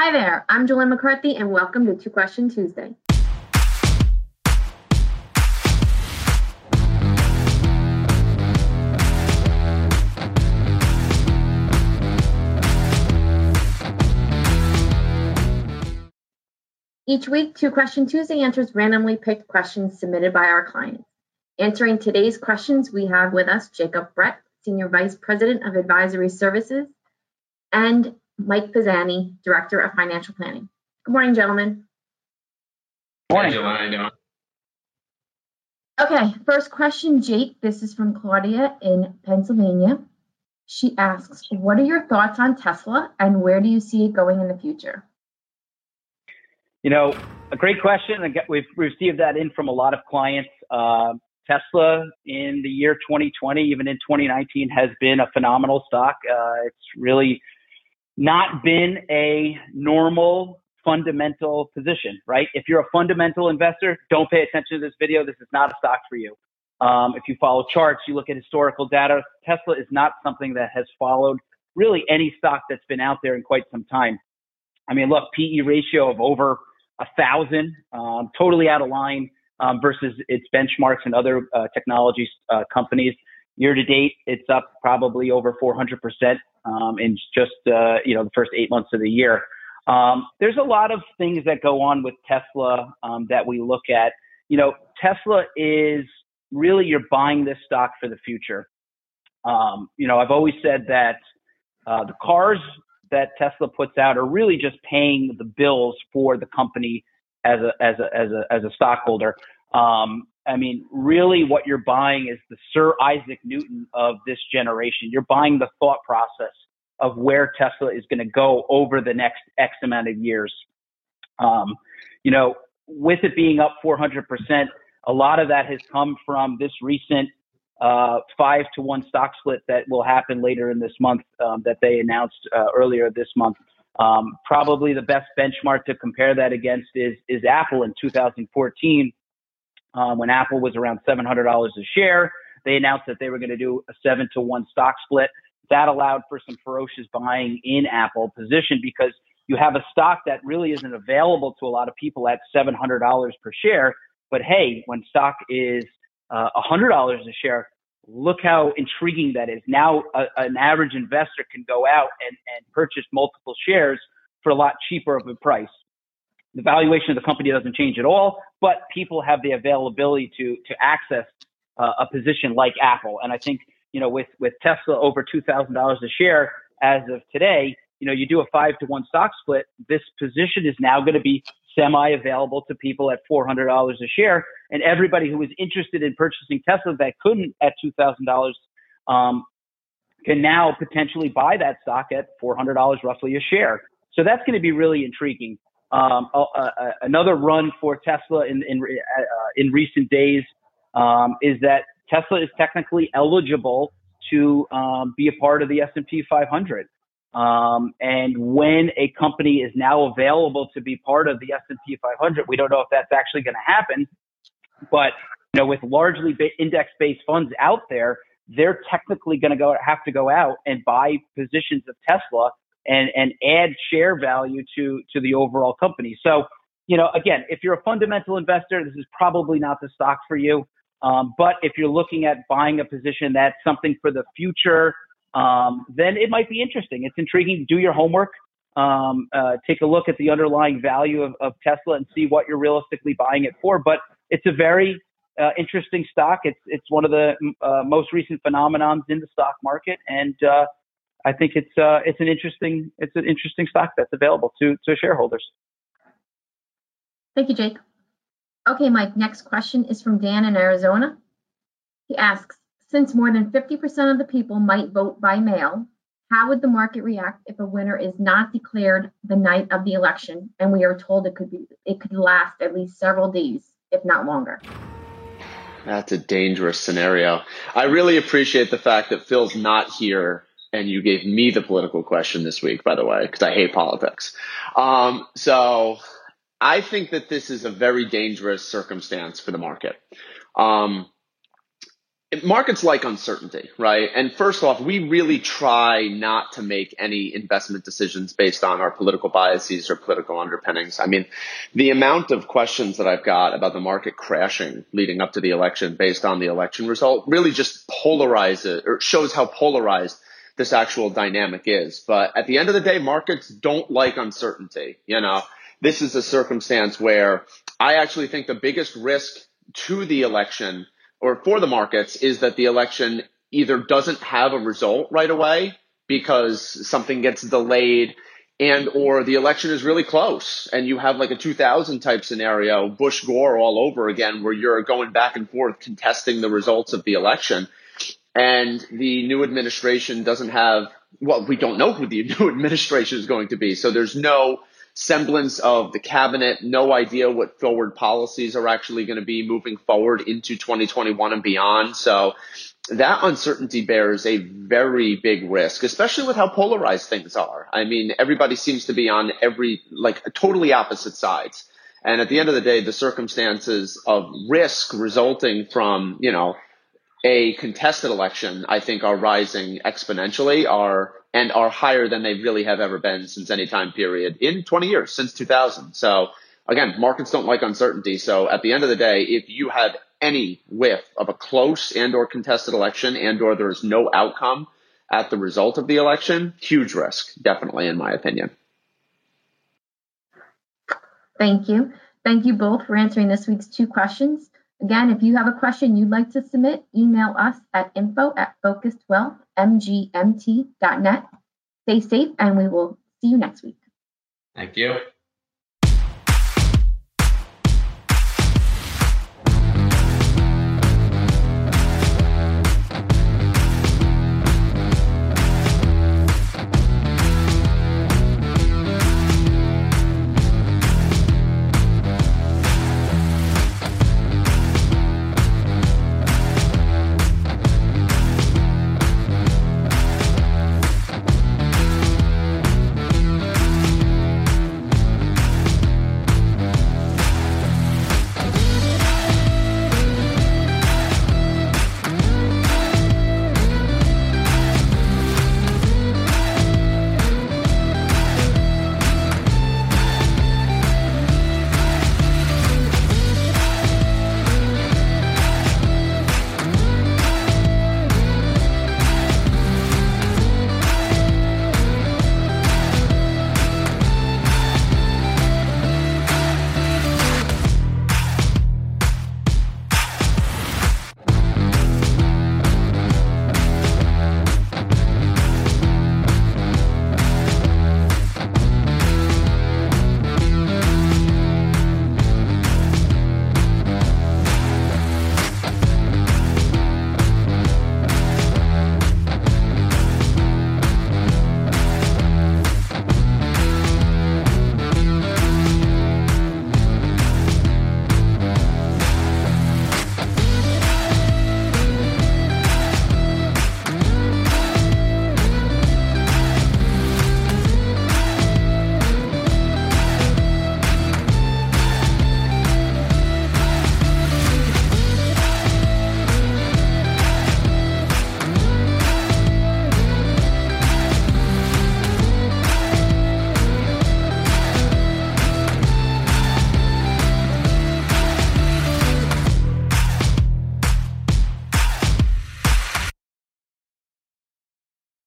Hi there, I'm Jolene McCarthy, and welcome to Two Question Tuesday. Each week, Two Question Tuesday answers randomly picked questions submitted by our clients. Answering today's questions, we have with us Jacob Brett, Senior Vice President of Advisory Services, and Mike Pisani, Director of Financial Planning. Good morning, gentlemen. Morning. Hey, How you doing? Okay, first question, Jake. This is from Claudia in Pennsylvania. She asks, What are your thoughts on Tesla and where do you see it going in the future? You know, a great question. We've received that in from a lot of clients. Uh, Tesla in the year 2020, even in 2019, has been a phenomenal stock. Uh, it's really not been a normal fundamental position, right? If you're a fundamental investor, don't pay attention to this video. This is not a stock for you. Um, if you follow charts, you look at historical data, Tesla is not something that has followed really any stock that's been out there in quite some time. I mean, look, PE ratio of over a thousand, um, totally out of line um, versus its benchmarks and other uh, technology uh, companies. Year to date, it's up probably over 400 percent um, in just uh, you know the first eight months of the year. Um, there's a lot of things that go on with Tesla um, that we look at. You know, Tesla is really you're buying this stock for the future. Um, you know, I've always said that uh, the cars that Tesla puts out are really just paying the bills for the company as a as a as a as a stockholder. Um, I mean, really, what you're buying is the Sir Isaac Newton of this generation. You're buying the thought process of where Tesla is going to go over the next X amount of years. Um, you know, with it being up 400%, a lot of that has come from this recent uh, five to one stock split that will happen later in this month um, that they announced uh, earlier this month. Um, probably the best benchmark to compare that against is is Apple in 2014 um, when Apple was around $700 a share. They announced that they were going to do a seven to one stock split. That allowed for some ferocious buying in Apple position because you have a stock that really isn't available to a lot of people at $700 per share. But hey, when stock is uh, $100 a share, look how intriguing that is. Now, a, an average investor can go out and, and purchase multiple shares for a lot cheaper of a price. The valuation of the company doesn't change at all, but people have the availability to to access uh, a position like Apple. And I think you know with with Tesla over two thousand dollars a share as of today, you know you do a five to one stock split. This position is now going to be semi available to people at four hundred dollars a share, and everybody who was interested in purchasing Tesla that couldn't at two thousand dollars. Um, can now potentially buy that stock at $400 roughly a share. So that's going to be really intriguing. Um, uh, uh, another run for Tesla in in, uh, in recent days um, is that Tesla is technically eligible to um, be a part of the S&P 500. Um, and when a company is now available to be part of the S&P 500, we don't know if that's actually going to happen. But you know, with largely index-based funds out there, they're technically going to go have to go out and buy positions of Tesla and and add share value to to the overall company. So, you know, again, if you're a fundamental investor, this is probably not the stock for you. Um, but if you're looking at buying a position that's something for the future, um, then it might be interesting. It's intriguing. Do your homework. Um, uh, take a look at the underlying value of, of, Tesla and see what you're realistically buying it for. But it's a very uh, interesting stock. It's it's one of the uh, most recent phenomenons in the stock market, and uh, I think it's uh, it's an interesting it's an interesting stock that's available to to shareholders. Thank you, Jake. Okay, Mike. Next question is from Dan in Arizona. He asks, since more than 50% of the people might vote by mail, how would the market react if a winner is not declared the night of the election and we are told it could be it could last at least several days, if not longer? That's a dangerous scenario. I really appreciate the fact that Phil's not here and you gave me the political question this week, by the way, because I hate politics. Um, so I think that this is a very dangerous circumstance for the market. Um, markets like uncertainty, right? And first off, we really try not to make any investment decisions based on our political biases or political underpinnings. I mean, the amount of questions that I've got about the market crashing leading up to the election based on the election result really just polarizes or shows how polarized this actual dynamic is. But at the end of the day, markets don't like uncertainty. You know, this is a circumstance where I actually think the biggest risk to the election or for the markets is that the election either doesn't have a result right away because something gets delayed and or the election is really close and you have like a 2000 type scenario bush gore all over again where you're going back and forth contesting the results of the election and the new administration doesn't have well we don't know who the new administration is going to be so there's no semblance of the cabinet, no idea what forward policies are actually going to be moving forward into 2021 and beyond. So that uncertainty bears a very big risk, especially with how polarized things are. I mean, everybody seems to be on every, like totally opposite sides. And at the end of the day, the circumstances of risk resulting from, you know, a contested election, I think are rising exponentially, are and are higher than they really have ever been since any time period in 20 years, since 2000. So again, markets don't like uncertainty. So at the end of the day, if you have any whiff of a close and or contested election and or there is no outcome at the result of the election, huge risk, definitely in my opinion. Thank you. Thank you both for answering this week's two questions. Again, if you have a question you'd like to submit, email us at info at focusedwealthmgmt.net. Stay safe, and we will see you next week. Thank you.